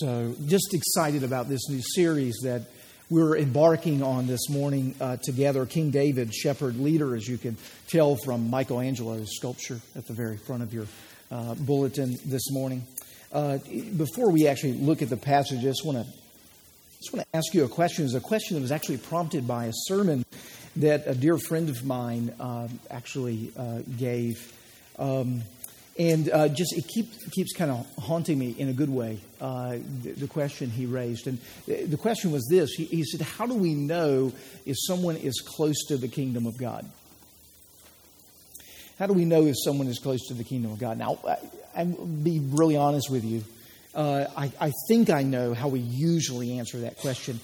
So, just excited about this new series that we're embarking on this morning uh, together. King David, shepherd leader, as you can tell from Michelangelo's sculpture at the very front of your uh, bulletin this morning. Uh, before we actually look at the passage, I just want to just want to ask you a question. It's a question that was actually prompted by a sermon that a dear friend of mine uh, actually uh, gave. Um, and uh, just it keeps keeps kind of haunting me in a good way. Uh, the, the, question he raised, and the question was this: he, he, said, "How do we know if someone is close to the kingdom of God? How do we know if someone is close to the kingdom of God?" Now, I, will be really honest with you. Uh, I, I think I know how we usually answer that question,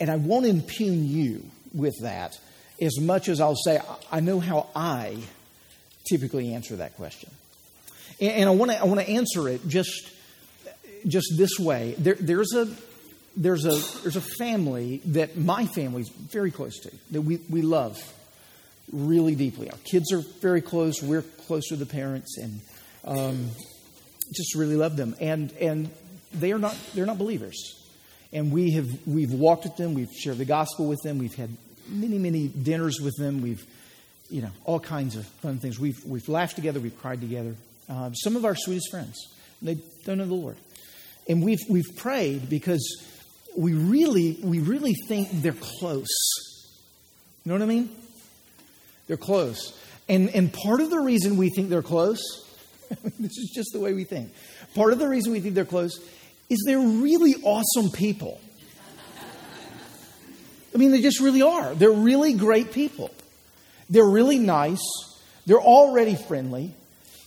and I won't impugn you with that as much as I'll say I know how I typically answer that question. And I want to I want to answer it just just this way. There, there's a there's a there's a family that my family's very close to that we, we love really deeply. Our kids are very close. We're close to the parents, and um, just really love them. And and they are not they're not believers. And we have we've walked with them. We've shared the gospel with them. We've had many many dinners with them. We've you know all kinds of fun things. We've we've laughed together. We've cried together. Uh, some of our sweetest friends. They don't know the Lord. And we've, we've prayed because we really, we really think they're close. You know what I mean? They're close. And, and part of the reason we think they're close, this is just the way we think. Part of the reason we think they're close is they're really awesome people. I mean, they just really are. They're really great people. They're really nice. They're already friendly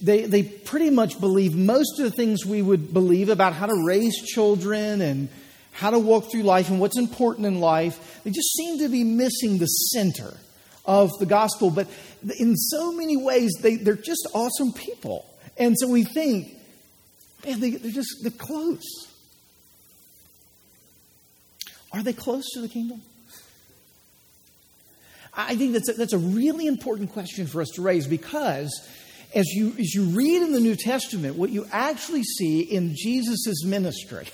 they, they pretty much believe most of the things we would believe about how to raise children and how to walk through life and what's important in life. They just seem to be missing the center of the gospel. But in so many ways, they, they're just awesome people. And so we think, man, they, they're just they're close. Are they close to the kingdom? I think that's a, that's a really important question for us to raise because as you, as you read in the New Testament, what you actually see in Jesus' ministry.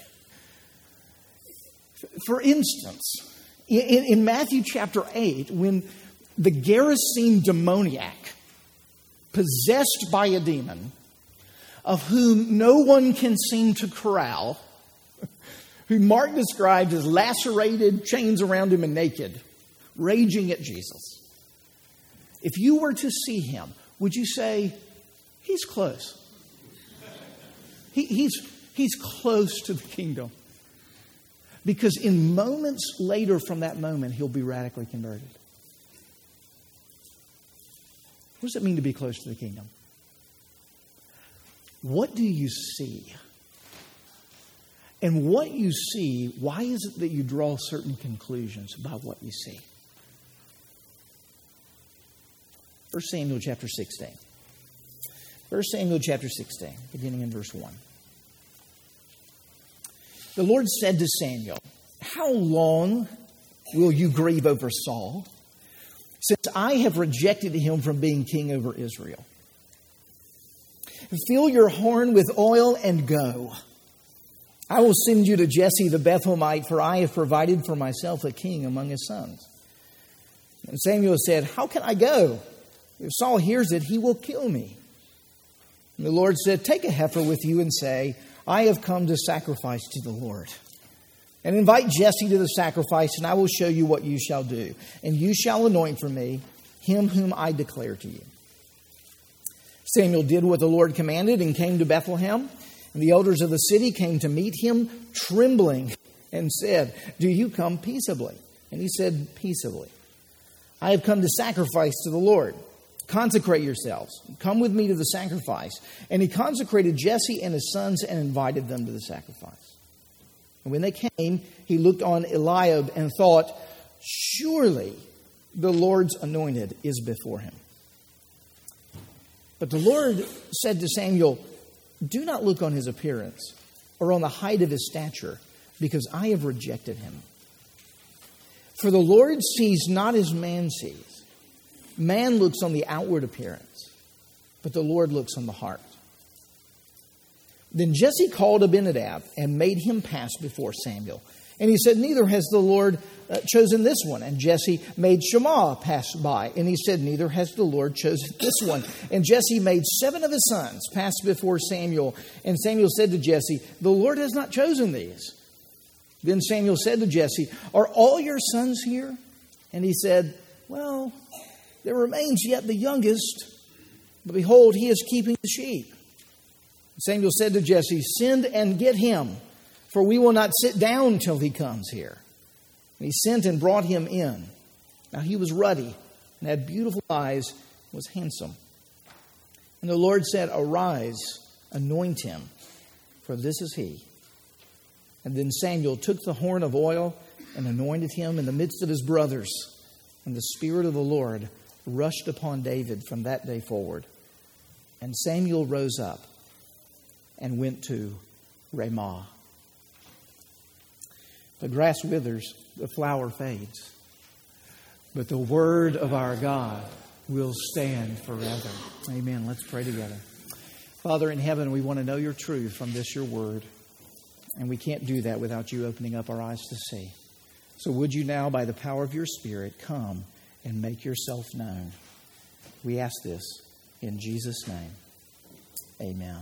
For instance, in, in Matthew chapter 8, when the Gerasene demoniac, possessed by a demon, of whom no one can seem to corral, who Mark describes as lacerated, chains around him, and naked, raging at Jesus. If you were to see him, would you say, He's close. He, he's, he's close to the kingdom. Because in moments later from that moment, he'll be radically converted. What does it mean to be close to the kingdom? What do you see? And what you see, why is it that you draw certain conclusions about what you see? 1 Samuel chapter 16. 1 Samuel chapter 16, beginning in verse 1. The Lord said to Samuel, How long will you grieve over Saul, since I have rejected him from being king over Israel? Fill your horn with oil and go. I will send you to Jesse the Bethlehemite, for I have provided for myself a king among his sons. And Samuel said, How can I go? If Saul hears it, he will kill me. And the Lord said, Take a heifer with you and say, I have come to sacrifice to the Lord. And invite Jesse to the sacrifice, and I will show you what you shall do. And you shall anoint for me him whom I declare to you. Samuel did what the Lord commanded and came to Bethlehem. And the elders of the city came to meet him, trembling, and said, Do you come peaceably? And he said, Peaceably. I have come to sacrifice to the Lord. Consecrate yourselves. Come with me to the sacrifice. And he consecrated Jesse and his sons and invited them to the sacrifice. And when they came, he looked on Eliab and thought, Surely the Lord's anointed is before him. But the Lord said to Samuel, Do not look on his appearance or on the height of his stature, because I have rejected him. For the Lord sees not as man sees. Man looks on the outward appearance, but the Lord looks on the heart. Then Jesse called Abinadab and made him pass before Samuel. And he said, Neither has the Lord uh, chosen this one. And Jesse made Shammah pass by. And he said, Neither has the Lord chosen this one. And Jesse made seven of his sons pass before Samuel. And Samuel said to Jesse, The Lord has not chosen these. Then Samuel said to Jesse, Are all your sons here? And he said, Well, there remains yet the youngest, but behold, he is keeping the sheep. Samuel said to Jesse, Send and get him, for we will not sit down till he comes here. And he sent and brought him in. Now he was ruddy and had beautiful eyes, was handsome. And the Lord said, Arise, anoint him, for this is he. And then Samuel took the horn of oil and anointed him in the midst of his brothers. And the Spirit of the Lord rushed upon David from that day forward. And Samuel rose up and went to Ramah. The grass withers, the flower fades, but the word of our God will stand forever. Amen. Let's pray together. Father in heaven, we want to know your truth from this, your word. And we can't do that without you opening up our eyes to see. So, would you now, by the power of your Spirit, come and make yourself known? We ask this in Jesus' name. Amen.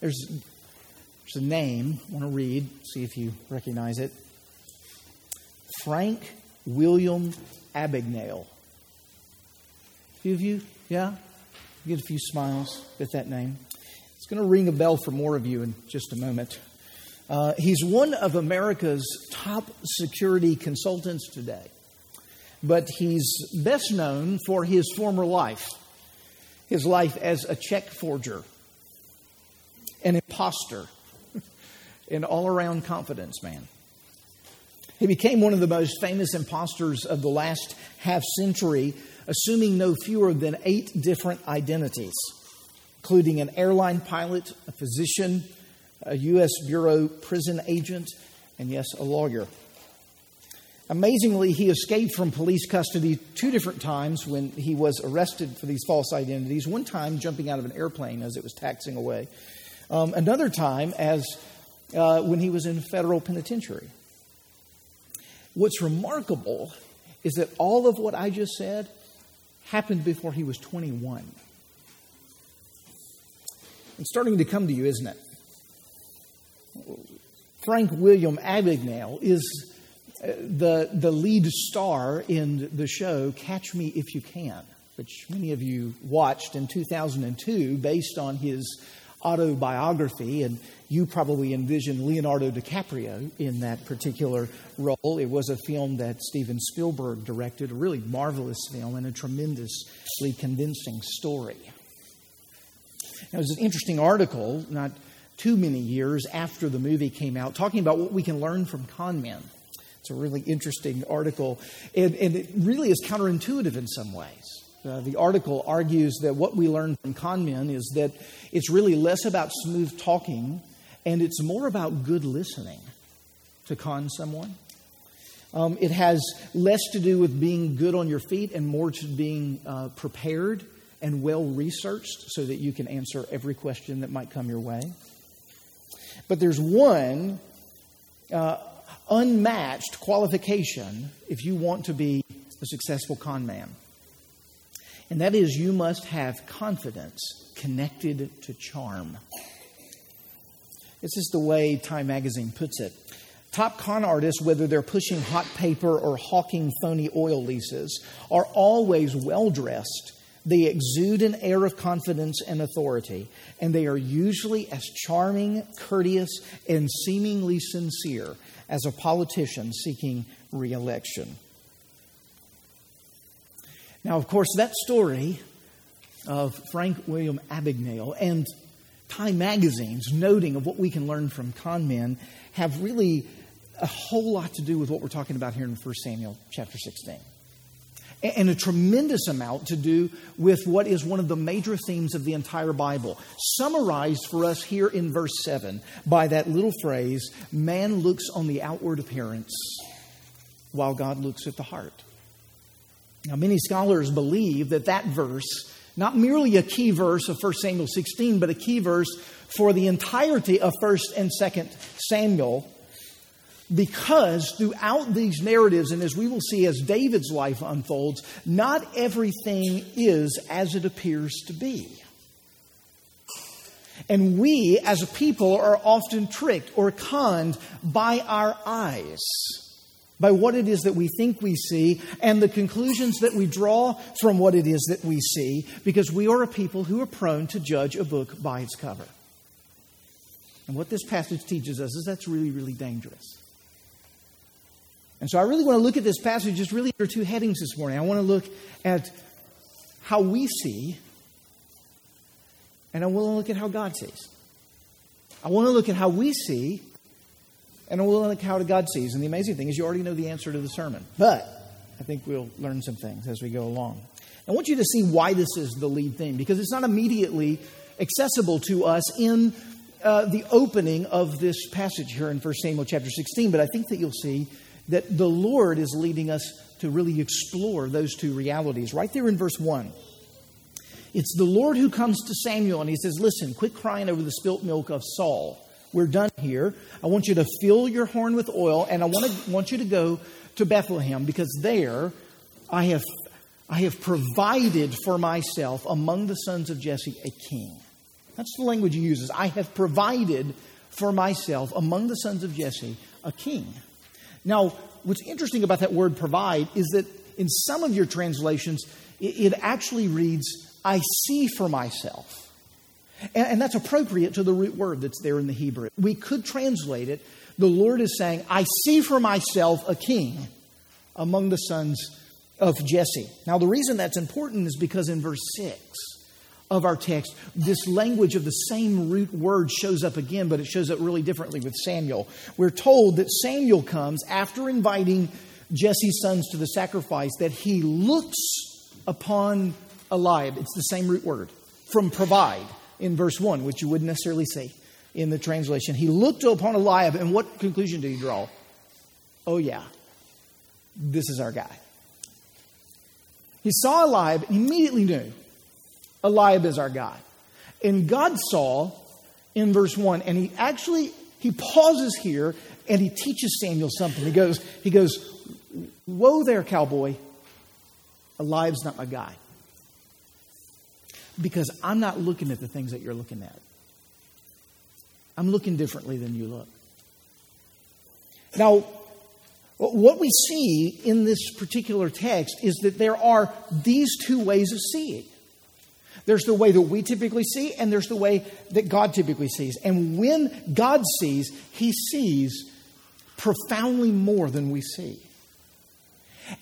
There's, there's a name I want to read, see if you recognize it. Frank William Abagnale. A few of you, yeah? Get a few smiles with that name. It's going to ring a bell for more of you in just a moment. Uh, he's one of America's top security consultants today, but he's best known for his former life, his life as a check forger an impostor, an all around confidence man. He became one of the most famous impostors of the last half century, assuming no fewer than eight different identities, including an airline pilot, a physician, a U.S. Bureau prison agent, and yes, a lawyer. Amazingly, he escaped from police custody two different times when he was arrested for these false identities. One time, jumping out of an airplane as it was taxing away, um, another time, as uh, when he was in federal penitentiary. What's remarkable is that all of what I just said happened before he was 21. It's starting to come to you, isn't it? Frank William Abagnale is uh, the, the lead star in the show Catch Me If You Can, which many of you watched in 2002 based on his autobiography, and you probably envision Leonardo DiCaprio in that particular role. It was a film that Steven Spielberg directed, a really marvelous film and a tremendously convincing story. It was an interesting article, not too many years after the movie came out, talking about what we can learn from con men. It's a really interesting article, and, and it really is counterintuitive in some ways. Uh, the article argues that what we learn from con men is that it's really less about smooth talking and it's more about good listening to con someone. Um, it has less to do with being good on your feet and more to being uh, prepared and well researched so that you can answer every question that might come your way. But there's one uh, unmatched qualification if you want to be a successful con man and that is you must have confidence connected to charm. This is the way Time magazine puts it. Top con artists, whether they're pushing hot paper or hawking phony oil leases, are always well dressed. They exude an air of confidence and authority, and they are usually as charming, courteous, and seemingly sincere as a politician seeking re election. Now, of course, that story of Frank William Abagnale and Time magazine's noting of what we can learn from con men have really a whole lot to do with what we're talking about here in 1 Samuel chapter 16. And a tremendous amount to do with what is one of the major themes of the entire Bible, summarized for us here in verse 7 by that little phrase man looks on the outward appearance while God looks at the heart. Now, many scholars believe that that verse, not merely a key verse of 1 Samuel 16, but a key verse for the entirety of 1 and 2 Samuel, because throughout these narratives, and as we will see as David's life unfolds, not everything is as it appears to be. And we, as a people, are often tricked or conned by our eyes, by what it is that we think we see, and the conclusions that we draw from what it is that we see, because we are a people who are prone to judge a book by its cover. And what this passage teaches us is that's really, really dangerous. And so I really want to look at this passage just really under two headings this morning. I want to look at how we see, and I want to look at how God sees. I want to look at how we see, and I want to look at how God sees. And the amazing thing is, you already know the answer to the sermon. But I think we'll learn some things as we go along. I want you to see why this is the lead theme, because it's not immediately accessible to us in uh, the opening of this passage here in 1 Samuel chapter 16. But I think that you'll see that the Lord is leading us to really explore those two realities. Right there in verse 1. It's the Lord who comes to Samuel and he says, Listen, quit crying over the spilt milk of Saul. We're done here. I want you to fill your horn with oil, and I want, to, want you to go to Bethlehem because there I have, I have provided for myself among the sons of Jesse a king. That's the language he uses. I have provided for myself among the sons of Jesse a king. Now, what's interesting about that word provide is that in some of your translations, it, actually reads, I see for myself. And, that's appropriate to the root word that's there in the Hebrew. We could translate it, the Lord is saying, I see for myself a king among the sons of Jesse. Now, the reason that's important is because in verse 6, of our text, this language of the same root word shows up again, but it shows up really differently with Samuel. We're told that Samuel comes after inviting Jesse's sons to the sacrifice, that he looks upon Eliab. It's the same root word from provide in verse 1, which you wouldn't necessarily see in the translation. He looked upon Eliab, and what conclusion did he draw? Oh, yeah, this is our guy. He saw Eliab and immediately knew Eliab is our guy. And God saw in verse 1, and he actually he pauses here and he teaches Samuel something. He goes, he goes, Whoa there, cowboy. Eliab's not my guy. Because I'm not looking at the things that you're looking at. I'm looking differently than you look. Now, what we see in this particular text is that there are these two ways of seeing. There's the way that we typically see, and there's the way that God typically sees. And when God sees, He sees profoundly more than we see.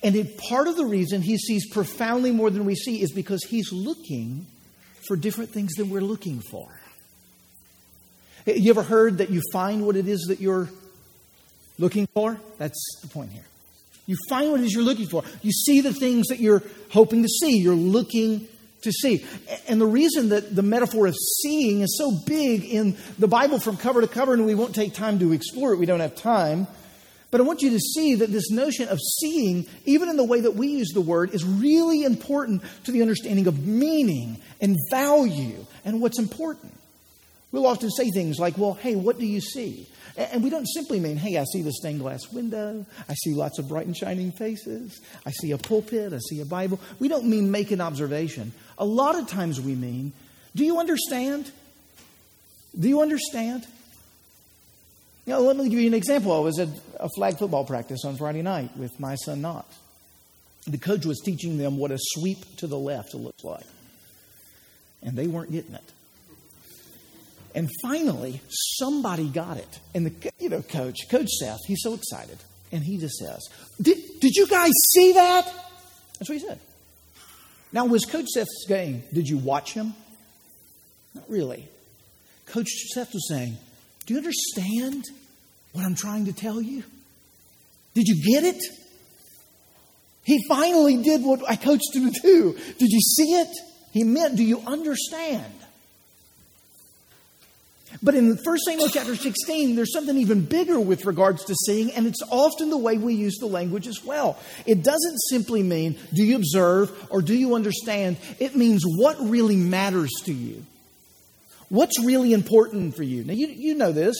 And part of the reason He sees profoundly more than we see is because He's looking for different things than we're looking for. You ever heard that you find what it is that you're looking for? That's the point here. You find what it is you're looking for. You see the things that you're hoping to see. You're looking to see. And the reason that the metaphor of seeing is so big in the Bible from cover to cover, and we won't take time to explore it, we don't have time. But I want you to see that this notion of seeing, even in the way that we use the word, is really important to the understanding of meaning and value and what's important. We'll often say things like, well, hey, what do you see? And we don't simply mean, hey, I see the stained glass window. I see lots of bright and shining faces. I see a pulpit. I see a Bible. We don't mean make an observation. A lot of times we mean, do you understand? Do you understand? You know, let me give you an example. I was at a flag football practice on Friday night with my son Knox. The coach was teaching them what a sweep to the left looks like. And they weren't getting it. And finally, somebody got it. And the you know, coach, Coach Seth, he's so excited. And he just says, Did, did you guys see that? That's what he said. Now, was Coach Seth saying, Did you watch him? Not really. Coach Seth was saying, Do you understand what I'm trying to tell you? Did you get it? He finally did what I coached him to do. Did you see it? He meant, Do you understand? But in 1 Samuel chapter 16, there's something even bigger with regards to seeing, and it's often the way we use the language as well. It doesn't simply mean, do you observe or do you understand? It means what really matters to you. What's really important for you? Now, you, you know this.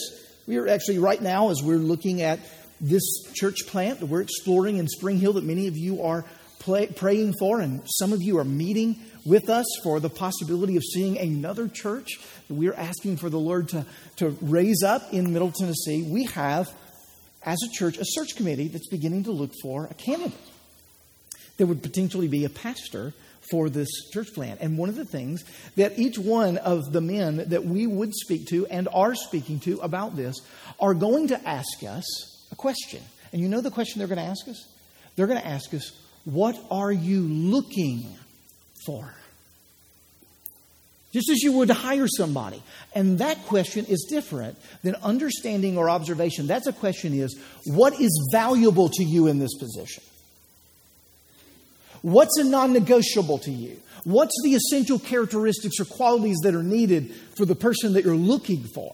We are actually, right now, as we're looking at this church plant that we're exploring in Spring Hill, that many of you are play, praying for, and some of you are meeting with us for the possibility of seeing another church that we're asking for the Lord to, to raise up in Middle Tennessee. We have, as a church, a search committee that's beginning to look for a candidate that would potentially be a pastor for this church plan. And one of the things that each one of the men that we would speak to and are speaking to about this are going to ask us a question. And you know the question they're going to ask us? They're going to ask us, What are you looking for? Just as you would hire somebody. And that question is different than understanding or observation. That's a question is, What is valuable to you in this position? What's a non negotiable to you? What's the essential characteristics or qualities that are needed for the person that you're looking for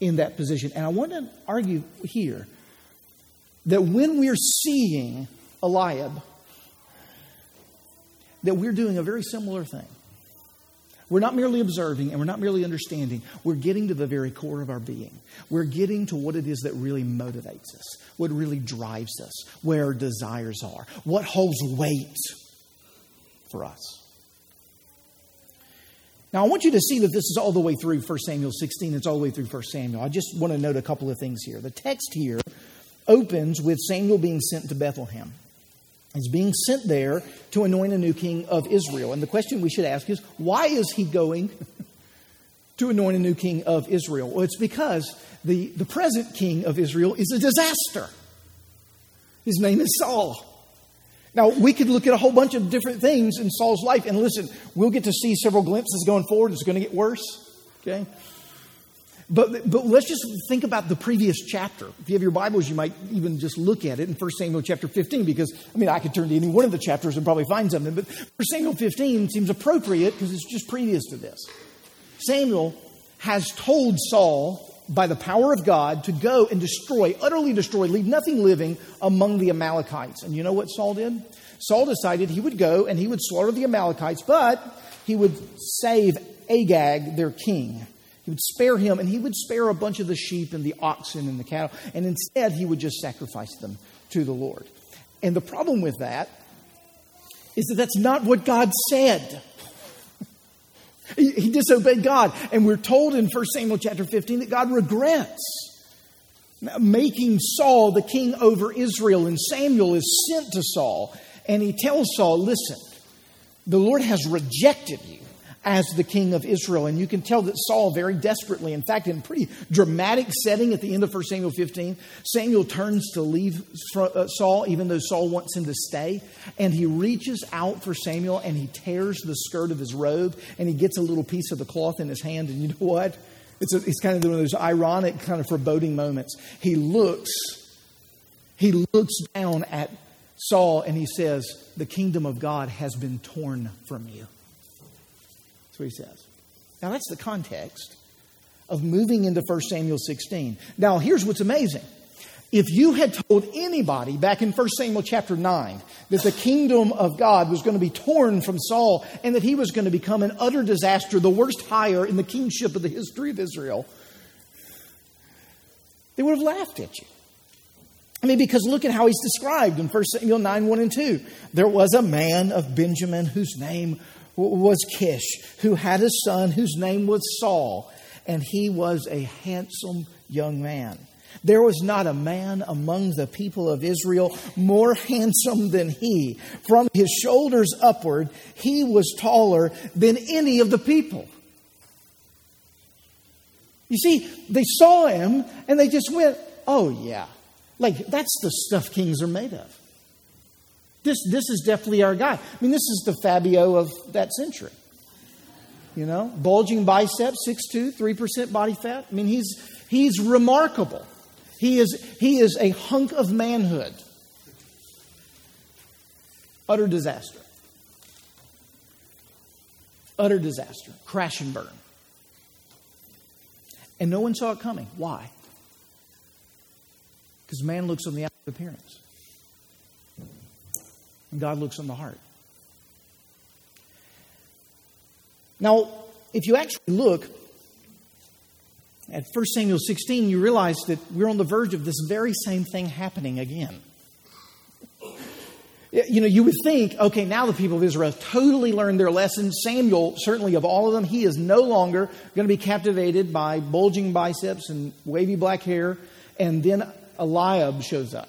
in that position? And I want to argue here that when we're seeing Eliab, that we're doing a very similar thing. We're not merely observing and we're not merely understanding. We're getting to the very core of our being. We're getting to what it is that really motivates us, what really drives us, where our desires are, what holds weight for us. Now, I want you to see that this is all the way through 1 Samuel 16. It's all the way through 1 Samuel. I just want to note a couple of things here. The text here opens with Samuel being sent to Bethlehem. He's being sent there to anoint a new king of Israel. And the question we should ask is why is he going to anoint a new king of Israel? Well, it's because the, the present king of Israel is a disaster. His name is Saul. Now, we could look at a whole bunch of different things in Saul's life, and listen, we'll get to see several glimpses going forward. It's going to get worse. Okay? But, but let's just think about the previous chapter. If you have your Bibles, you might even just look at it in 1 Samuel chapter 15, because, I mean, I could turn to any one of the chapters and probably find something, but 1 Samuel 15 seems appropriate because it's just previous to this. Samuel has told Saul, by the power of God, to go and destroy, utterly destroy, leave nothing living among the Amalekites. And you know what Saul did? Saul decided he would go and he would slaughter the Amalekites, but he would save Agag, their king. He would spare him, and he would spare a bunch of the sheep and the oxen and the cattle, and instead he would just sacrifice them to the Lord. And the problem with that is that that's not what God said. he, he disobeyed God. And we're told in 1 Samuel chapter 15 that God regrets making Saul the king over Israel. And Samuel is sent to Saul, and he tells Saul, Listen, the Lord has rejected you as the king of Israel. And you can tell that Saul very desperately, in fact, in a pretty dramatic setting at the end of 1 Samuel 15, Samuel turns to leave uh, Saul, even though Saul wants him to stay. And he reaches out for Samuel and he tears the skirt of his robe and he gets a little piece of the cloth in his hand. And you know what? It's, a, it's kind of one of those ironic, kind of foreboding moments. He looks, he looks down at Saul and he says, The kingdom of God has been torn from you. That's what he says. Now, that's the context of moving into 1 Samuel 16. Now, here's what's amazing. If you had told anybody back in 1 Samuel chapter 9 that the kingdom of God was going to be torn from Saul and that he was going to become an utter disaster, the worst hire in the kingship of the history of Israel, they would have laughed at you. I mean, because look at how he's described in 1 Samuel 9 1 and 2. There was a man of Benjamin whose name was Kish, who had a son whose name was Saul, and he was a handsome young man. There was not a man among the people of Israel more handsome than he. From his shoulders upward, he was taller than any of the people. You see, they saw him and they just went, oh, yeah. Like, that's the stuff kings are made of. This, this is definitely our guy. I mean, this is the Fabio of that century. You know, bulging biceps, 6'2, 3% body fat. I mean, he's, he's remarkable. He is, he is a hunk of manhood. Utter disaster. Utter disaster. Crash and burn. And no one saw it coming. Why? Because man looks on the outward appearance, and God looks on the heart. Now, if you actually look at 1 Samuel 16, you realize that we're on the verge of this very same thing happening again. You know, you would think, okay, now the people of Israel have totally learned their lesson. Samuel, certainly of all of them, he is no longer going to be captivated by bulging biceps and wavy black hair. And then Eliab shows up.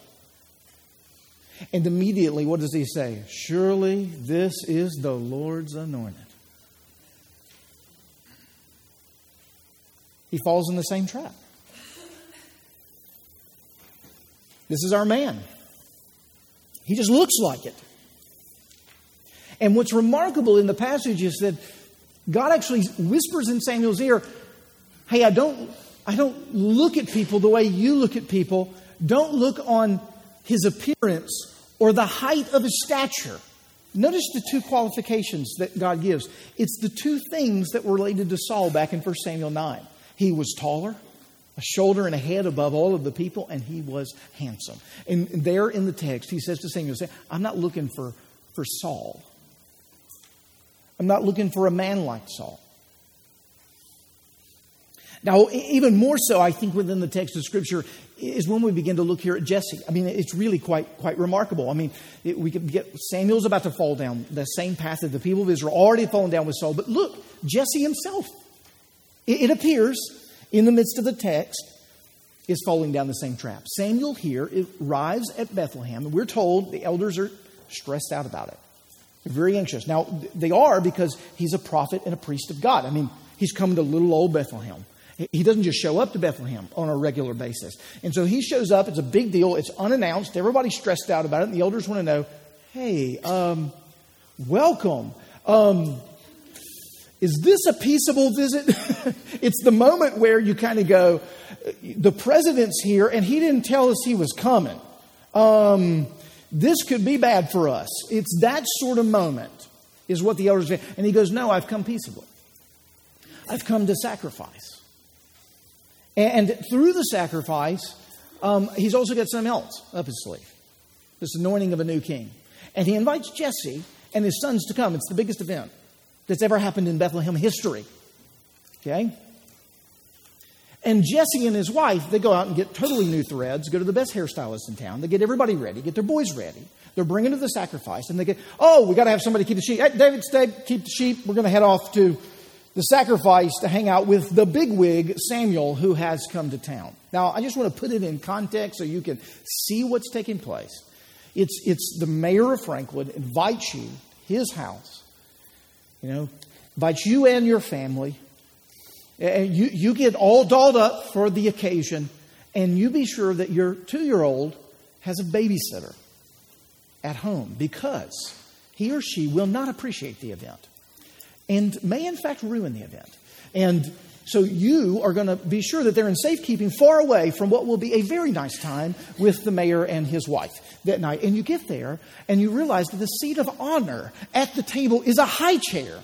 And immediately, what does he say? Surely this is the Lord's anointed. He falls in the same trap. This is our man. He just looks like it. And what's remarkable in the passage is that God actually whispers in Samuel's ear, Hey, I don't, I don't look at people the way you look at people. Don't look on his appearance or the height of his stature. Notice the two qualifications that God gives. It's the two things that were related to Saul back in 1 Samuel 9. He was taller, a shoulder and a head above all of the people, and he was handsome. And there in the text, he says to Samuel, I'm not looking for, for Saul. I'm not looking for a man like Saul. Now, even more so, I think within the text of Scripture is when we begin to look here at Jesse. I mean, it's really quite quite remarkable. I mean, it, we could get Samuel's about to fall down the same path that the people of Israel already fallen down with Saul. But look, Jesse himself. It, it appears in the midst of the text, is falling down the same trap. Samuel here arrives at Bethlehem, and we're told the elders are stressed out about it. They're very anxious. Now, they are because he's a prophet and a priest of God. I mean, he's coming to little old Bethlehem. He doesn't just show up to Bethlehem on a regular basis. And so he shows up. It's a big deal. It's unannounced. Everybody's stressed out about it. And the elders want to know hey, um, welcome. Um, is this a peaceable visit? it's the moment where you kind of go, the president's here and he didn't tell us he was coming. Um, this could be bad for us. It's that sort of moment, is what the elders say. And he goes, No, I've come peaceably. I've come to sacrifice. And through the sacrifice, um, he's also got something else up his sleeve this anointing of a new king. And he invites Jesse and his sons to come. It's the biggest event that's ever happened in Bethlehem history. Okay? And Jesse and his wife, they go out and get totally new threads, go to the best hairstylist in town. They get everybody ready, get their boys ready. They're bringing to the sacrifice, and they get, oh, we got to have somebody keep the sheep. Hey, David, stay, keep the sheep. We're going to head off to the sacrifice to hang out with the bigwig, Samuel, who has come to town. Now, I just want to put it in context so you can see what's taking place. It's, it's the mayor of Franklin invites you, his house, you know, invites you and your family. And you, you get all dolled up for the occasion, and you be sure that your two year old has a babysitter at home because he or she will not appreciate the event and may, in fact, ruin the event. And so you are going to be sure that they're in safekeeping far away from what will be a very nice time with the mayor and his wife that night. And you get there and you realize that the seat of honor at the table is a high chair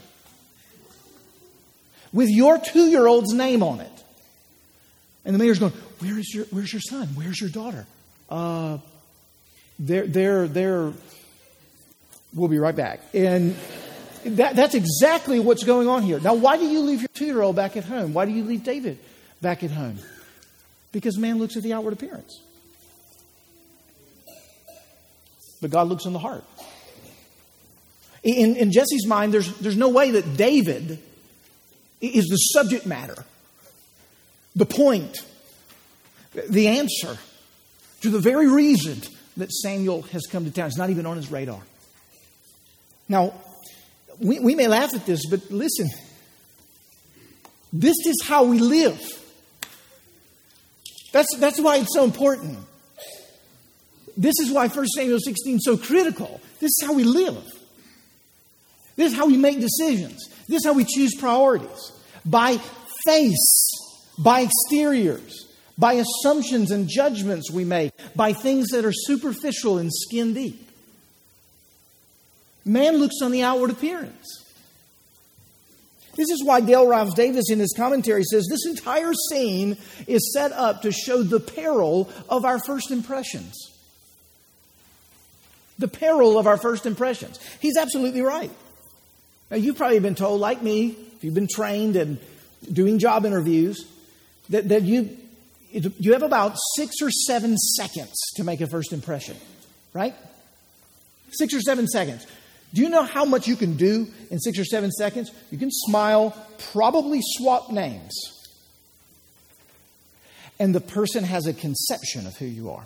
with your two year old's name on it. And the mayor's going, Where is your, Where's your son? Where's your daughter? Uh, they're, they're, they're, we'll be right back. And that, that's exactly what's going on here. Now, why do you leave your two year old back at home? Why do you leave David back at home? Because man looks at the outward appearance. But God looks in the heart. In, in Jesse's mind, there's, there's no way that David is the subject matter, the point, the answer to the very reason that Samuel has come to town. It's not even on his radar. Now, we, we may laugh at this, but listen, this is how we live. That's, that's why it's so important. This is why 1 Samuel 16 is so critical. This is how we live. This is how we make decisions. This is how we choose priorities. By face, by exteriors, by assumptions and judgments we make, by things that are superficial and skin deep. Man looks on the outward appearance. This is why Dale Ralph Davis in his commentary says this entire scene is set up to show the peril of our first impressions. The peril of our first impressions. He's absolutely right. Now, you've probably been told, like me, if you've been trained and doing job interviews, that, that you, you have about six or seven seconds to make a first impression, right? Six or seven seconds. Do you know how much you can do in six or seven seconds? You can smile, probably swap names. And the person has a conception of who you are.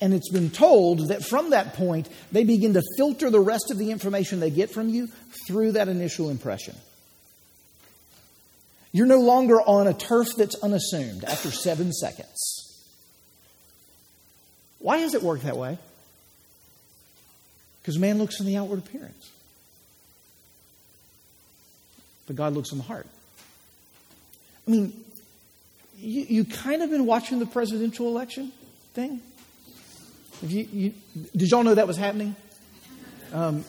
And it's been told that from that point, they begin to filter the rest of the information they get from you through that initial impression. You're no longer on a turf that's unassumed after seven seconds. Why has it worked that way? Because man looks on the outward appearance, but God looks on the heart. I mean, you, you kind of been watching the presidential election thing. You, you, did y'all know that was happening? Um,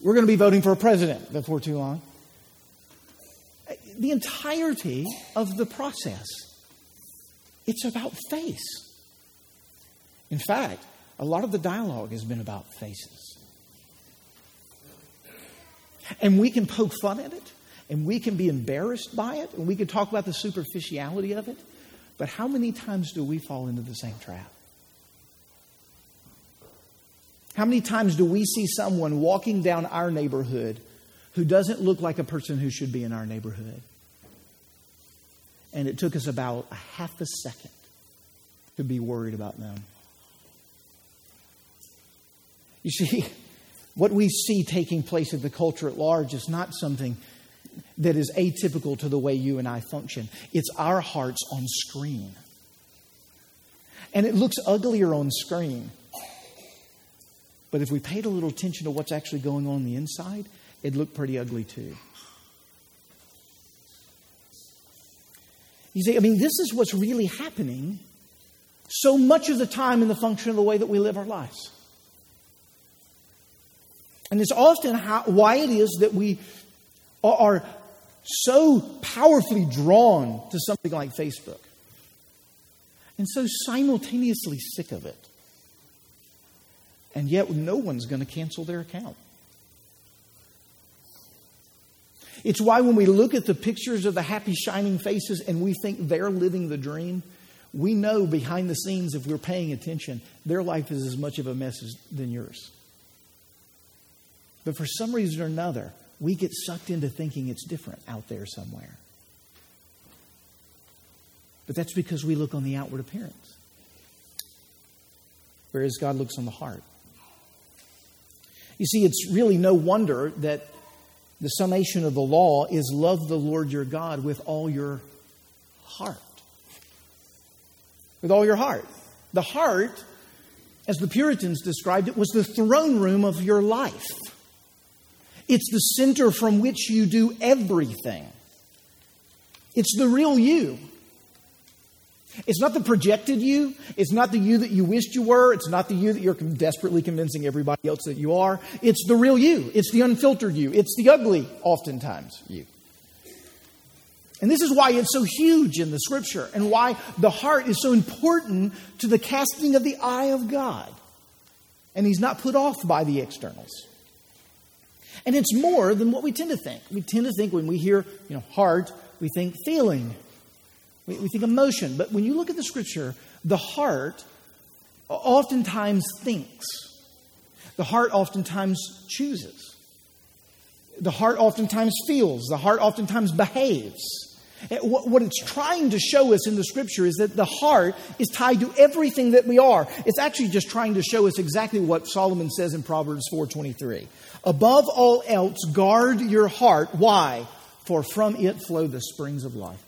we're going to be voting for a president before too long the entirety of the process. It's about face. In fact, a lot of the dialogue has been about faces. And we can poke fun at it, and we can be embarrassed by it, and we can talk about the superficiality of it. But how many times do we fall into the same trap? How many times do we see someone walking down our neighborhood who doesn't look like a person who should be in our neighborhood. And it took us about a half a second to be worried about them. You see, what we see taking place in the culture at large is not something that is atypical to the way you and I function. It's our hearts on screen. And it looks uglier on screen. But if we paid a little attention to what's actually going on, on the inside, it looked pretty ugly too. You see, I mean, this is what's really happening so much of the time in the function of the way that we live our lives. And it's often how, why it is that we are so powerfully drawn to something like Facebook and so simultaneously sick of it. And yet, no one's going to cancel their account. It's why when we look at the pictures of the happy, shining faces and we think they're living the dream, we know behind the scenes, if we're paying attention, their life is as much of a mess as, than yours. But for some reason or another, we get sucked into thinking it's different out there somewhere. But that's because we look on the outward appearance, whereas God looks on the heart. You see, it's really no wonder that the summation of the law is love the Lord your God with all your heart. With all your heart. The heart, as the Puritans described it, was the throne room of your life. It's the center from which you do everything. It's the real you. It's not the projected you. It's not the you that you wished you were. It's not the you that you're desperately convincing everybody else that you are. It's the real you. It's the unfiltered you. It's the ugly, oftentimes, you. And this is why it's so huge in the scripture and why the heart is so important to the casting of the eye of God. And he's not put off by the externals. And it's more than what we tend to think. We tend to think when we hear, you know, heart, we think feeling we, we think emotion. But when you look at the scripture, the heart oftentimes thinks, the heart oftentimes chooses, the heart oftentimes feels, the heart oftentimes behaves. Eh, what it's trying to show us in the scripture is that the heart is tied to everything that we are. It's actually just trying to show us exactly what Solomon says in Proverbs 4:23. Above all else, guard your heart. Why? For from it flow the springs of life.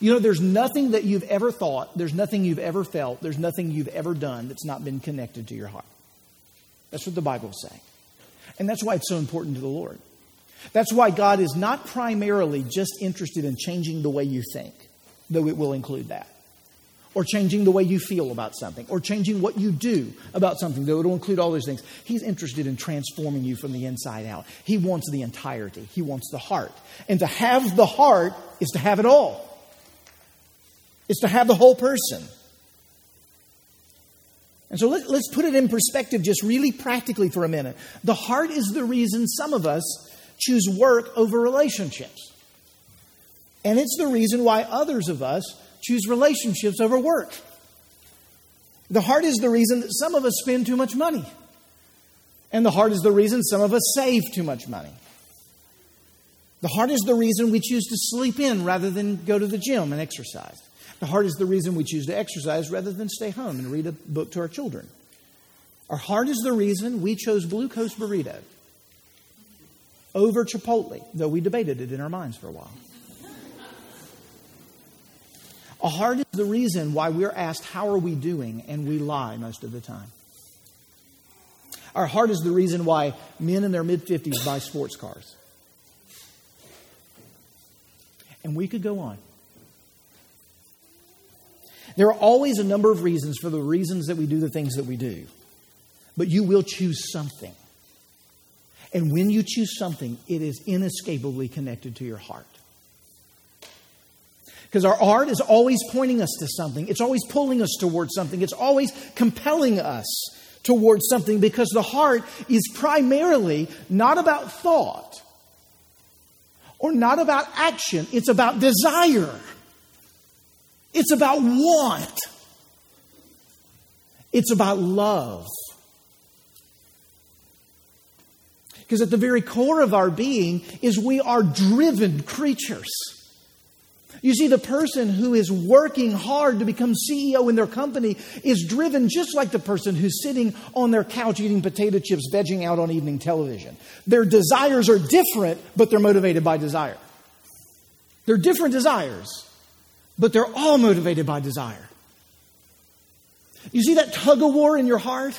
You know, there's nothing that you've ever thought, there's nothing you've ever felt, there's nothing you've ever done that's not been connected to your heart. That's what the Bible is saying. And that's why it's so important to the Lord. That's why God is not primarily just interested in changing the way you think, though it will include that. or changing the way you feel about something, or changing what you do about something, though it'll include all those things. He's interested in transforming you from the inside out. He wants the entirety, He wants the heart. And to have the heart is to have it all, it's to have the whole person. And so let, us put it in perspective just really practically for a minute. The heart is the reason some of us choose work over relationships. And it's the reason why others of us choose relationships over work. The heart is the reason that some of us spend too much money. And the heart is the reason some of us save too much money. The heart is the reason we choose to sleep in rather than go to the gym and exercise. The heart is the reason we choose to exercise rather than stay home and read a book to our children. Our heart is the reason we chose Blue Coast Burrito over Chipotle, though we debated it in our minds for a while. A heart is the reason why we're asked, How are we doing? and we lie most of the time. Our heart is the reason why men in their mid 50s buy sports cars. And we could go on. There are always a number of reasons for the reasons that we do the things that we do. But you will choose something. And when you choose something, it is inescapably connected to your heart. Because our art is always pointing us to something, it's always pulling us towards something, it's always compelling us towards something because the heart is primarily not about thought or not about action, it's about desire. It's about want. It's about love. Because at the very core of our being is we are driven creatures. You see, the person who is working hard to become CEO in their company is driven just like the person who's sitting on their couch eating potato chips, vegging out on evening television. Their desires are different, but they're motivated by desire. They're different desires but they're all motivated by desire. You see that tug of war in your heart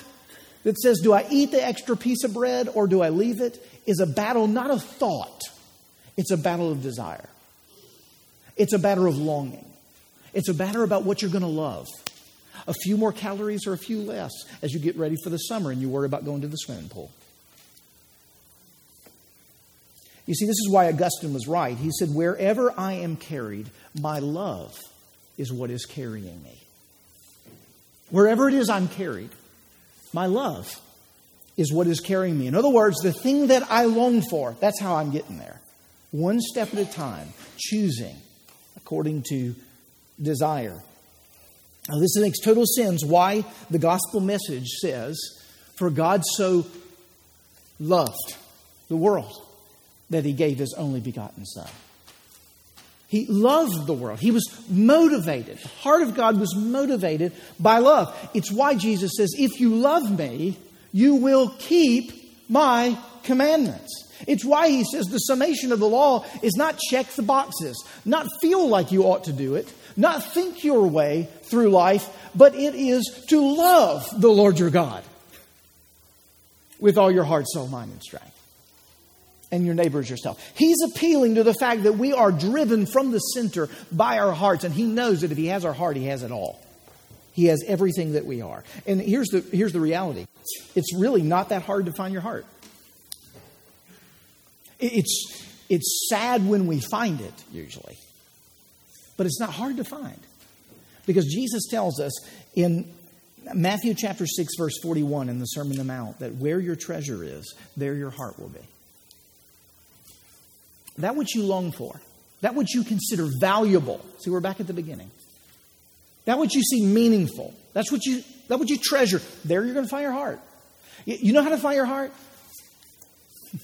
that says, Do I eat the extra piece of bread or do I leave it? is a battle not of thought, it's a battle of desire. It's a battle of longing. It's a battle about what you're going to love. A few more calories or a few less as you get ready for the summer and you worry about going to the swimming pool. You see, this is why Augustine was right. He said, Wherever I am carried, my love is what is carrying me. Wherever it is I'm carried, my love is what is carrying me. In other words, the thing that I long for, that's how I'm getting there. One step at a time, choosing according to desire. Now, this makes total sense why the gospel message says, For God so loved the world that he gave his only begotten Son. He loved the world. He was motivated. The heart of God was motivated by love. It's why Jesus says, If you love me, you will keep my commandments. It's why he says the summation of the law is not check the boxes, not feel like you ought to do it, not think your way through life, but it is to love the Lord your God with all your heart, soul, mind, and strength and your neighbor as yourself. He's appealing to the fact that we are driven from the center by our hearts, and he knows that if he has our heart, he has it all. He has everything that we are. And here's the, here's the reality it's really not that hard to find your heart. It's, it's sad when we find it, usually, but it's not hard to find. Because Jesus tells us in Matthew chapter 6, verse 41 in the Sermon on the Mount that where your treasure is, there your heart will be that which you long for, that which you consider valuable. See, we're back at the beginning. That which you see meaningful, that's what you that what you treasure. There you're going to find your heart. You know how to find your heart?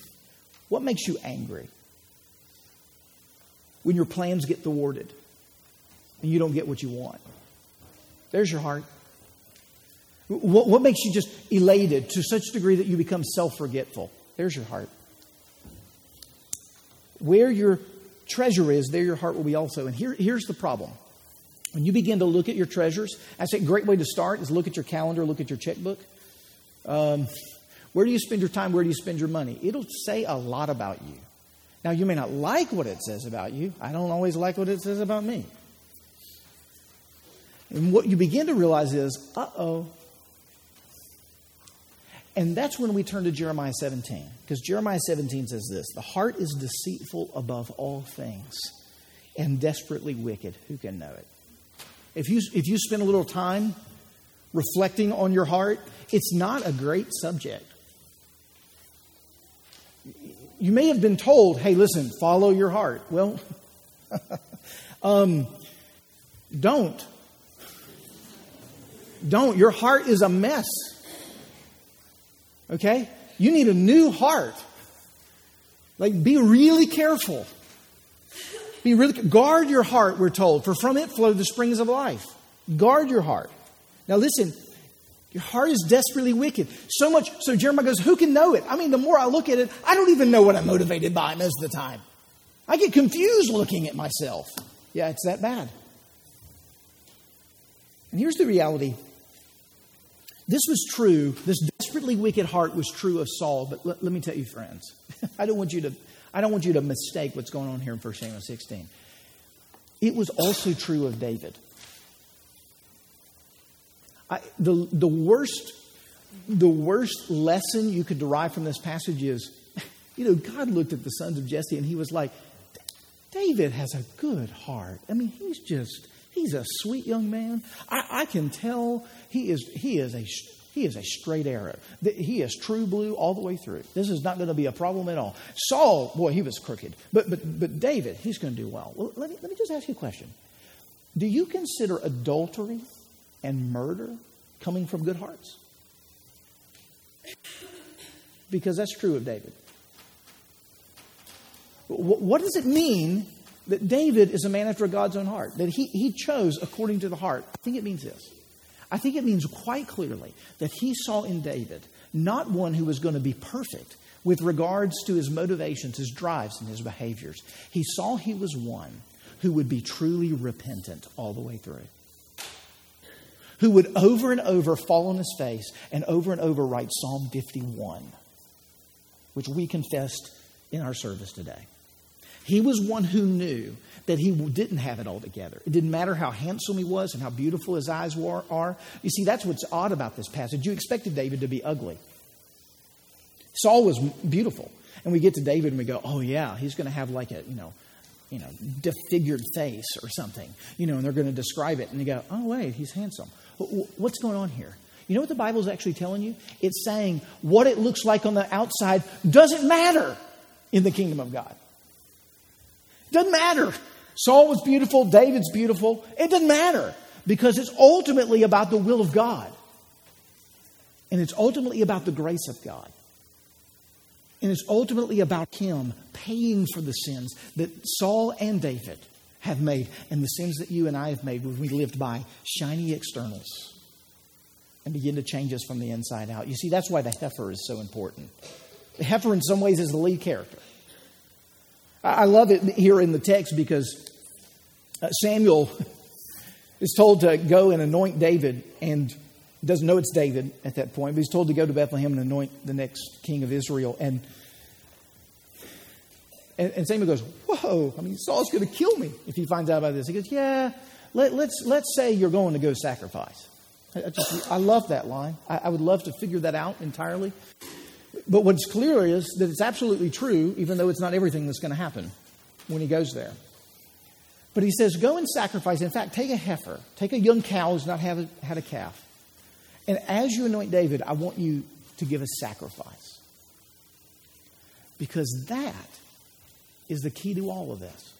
What makes you angry? When your plans get thwarted and you don't get what you want. There's your heart. What, what makes you just elated to such a degree that you become self forgetful? There's your heart. Where your treasure is, there your heart will be also. And here, here's the problem. When you begin to look at your treasures, I say a great way to start is look at your calendar, look at your checkbook. Um, where do you spend your time? Where do you spend your money? It'll say a lot about you. Now, you may not like what it says about you. I don't always like what it says about me. And what you begin to realize is, uh oh. And that's when we turn to Jeremiah 17. Because Jeremiah 17 says this The heart is deceitful above all things and desperately wicked. Who can know it? If you, if you spend a little time reflecting on your heart, it's not a great subject. You may have been told, hey, listen, follow your heart. Well, um, don't. Don't. Your heart is a mess. Okay? You need a new heart. Like, be really careful. Be really guard your heart, we're told, for from it flow the springs of life. Guard your heart. Now listen, your heart is desperately wicked. So much so Jeremiah goes, Who can know it? I mean, the more I look at it, I don't even know what I'm motivated by most of the time. I get confused looking at myself. Yeah, it's that bad. And here's the reality this was true, this desperately wicked heart was true of Saul, but let, let me tell you, friends, I don't want you to I don't want you to mistake what's going on here in 1 Samuel 16. It was also true of David. I, the, the, worst, the worst lesson you could derive from this passage is you know, God looked at the sons of Jesse and he was like, David has a good heart. I mean, he's just, he's a sweet young man. I, I can tell he is, he is a he is a straight arrow. He is true blue all the way through. This is not going to be a problem at all. Saul, boy, he was crooked. But, but, but David, he's going to do well. well let, me, let me just ask you a question. Do you consider adultery and murder coming from good hearts? Because that's true of David. What does it mean that David is a man after God's own heart? That he, he chose according to the heart? I think it means this. I think it means quite clearly that he saw in David not one who was going to be perfect with regards to his motivations, his drives, and his behaviors. He saw he was one who would be truly repentant all the way through, who would over and over fall on his face and over and over write Psalm 51, which we confessed in our service today. He was one who knew that he didn't have it all together. It didn't matter how handsome he was and how beautiful his eyes were, are. You see, that's what's odd about this passage. You expected David to be ugly. Saul was beautiful. And we get to David and we go, oh, yeah, he's going to have like a, you know, you know, disfigured face or something, you know, and they're going to describe it. And you go, oh, wait, he's handsome. What's going on here? You know what the Bible is actually telling you? It's saying what it looks like on the outside doesn't matter in the kingdom of God. Doesn't matter. Saul was beautiful, David's beautiful. It doesn't matter because it's ultimately about the will of God. And it's ultimately about the grace of God. And it's ultimately about Him paying for the sins that Saul and David have made and the sins that you and I have made when we lived by shiny externals and begin to change us from the inside out. You see, that's why the heifer is so important. The heifer, in some ways, is the lead character. I love it here in the text because uh, Samuel is told to go and anoint David and doesn't know it's David at that point, but he's told to go to Bethlehem and anoint the next king of Israel. And, and, and Samuel goes, Whoa, I mean, Saul's going to kill me if he finds out about this. He goes, Yeah, let, us let's, let's say you're going to go sacrifice. I, just, I love that line. I, I would love to figure that out entirely. But what's clear is that it's absolutely true, even though it's not everything that's going to happen when he goes there. But he says, Go and sacrifice. In fact, take a heifer, take a young cow who's not have a, had a calf. And as you anoint David, I want you to give a sacrifice. Because that is the key to all of this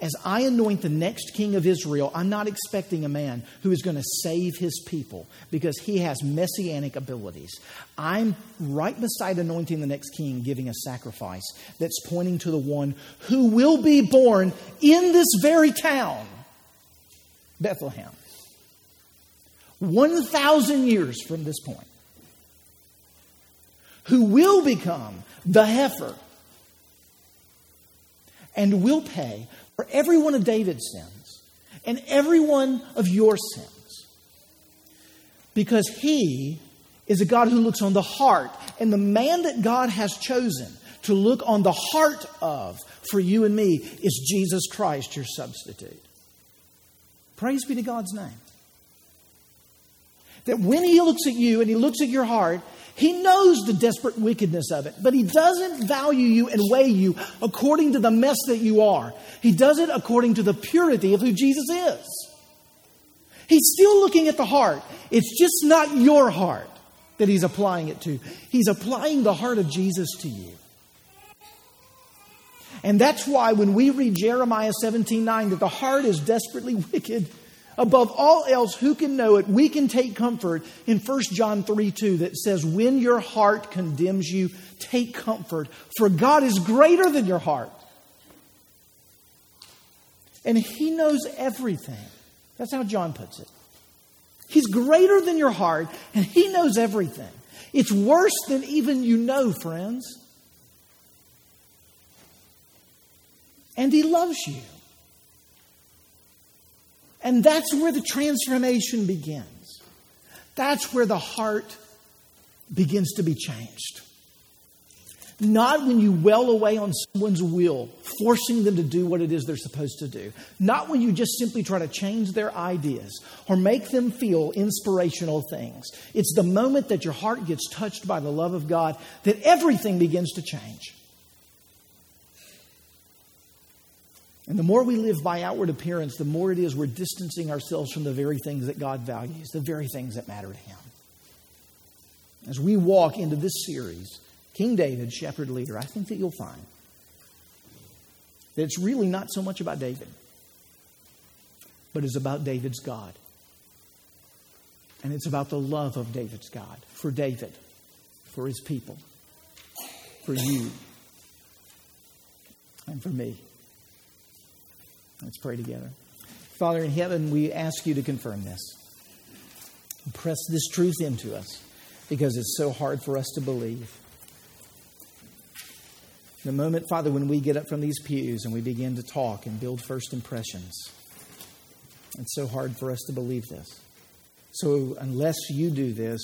as I anoint the next king of Israel, I'm not expecting a man who is going to save his people because he has messianic abilities. I'm right beside anointing the next king, giving a sacrifice that's pointing to the one who will be born in this very town, Bethlehem. 1,000 years from this point, who will become the heifer and will pay for every one of David's sins and every one of your sins. Because he is a God who looks on the heart. And the man that God has chosen to look on the heart of for you and me is Jesus Christ, your substitute. Praise be to God's name. That when He looks at you and He looks at your heart, He knows the desperate wickedness of it, but He doesn't value you and weigh you according to the mess that you are. He does it according to the purity of who Jesus is. He's still looking at the heart. It's just not your heart that He's applying it to. He's applying the heart of Jesus to you. And that's why when we read Jeremiah 17 9, that the heart is desperately wicked Above all else, who can know it? We can take comfort in 1 John 3 2 that says, When your heart condemns you, take comfort, for God is greater than your heart. And He knows everything. That's how John puts it. He's greater than your heart, and He knows everything. It's worse than even you know, friends. And He loves you. And that's where the transformation begins. That's where the heart begins to be changed. Not when you well away on someone's will, forcing them to do what it is they're supposed to do. Not when you just simply try to change their ideas or make them feel inspirational things. It's the moment that your heart gets touched by the love of God that everything begins to change. And the more we live by outward appearance, the more it is we're distancing ourselves from the very things that God values, the very things that matter to Him. As we walk into this series, King David, shepherd leader, I think that you'll find that it's really not so much about David, but it's about David's God. And it's about the love of David's God for David, for his people, for you, and for me. Let's pray together. Father in heaven, we ask you to confirm this. Press this truth into us because it's so hard for us to believe. The moment, Father, when we get up from these pews and we begin to talk and build first impressions, it's so hard for us to believe this. So, unless you do this,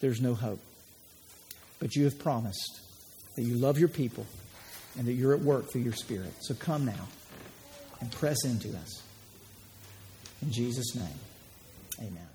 there's no hope. But you have promised that you love your people and that you're at work through your Spirit. So, come now and press into us. In Jesus' name, amen.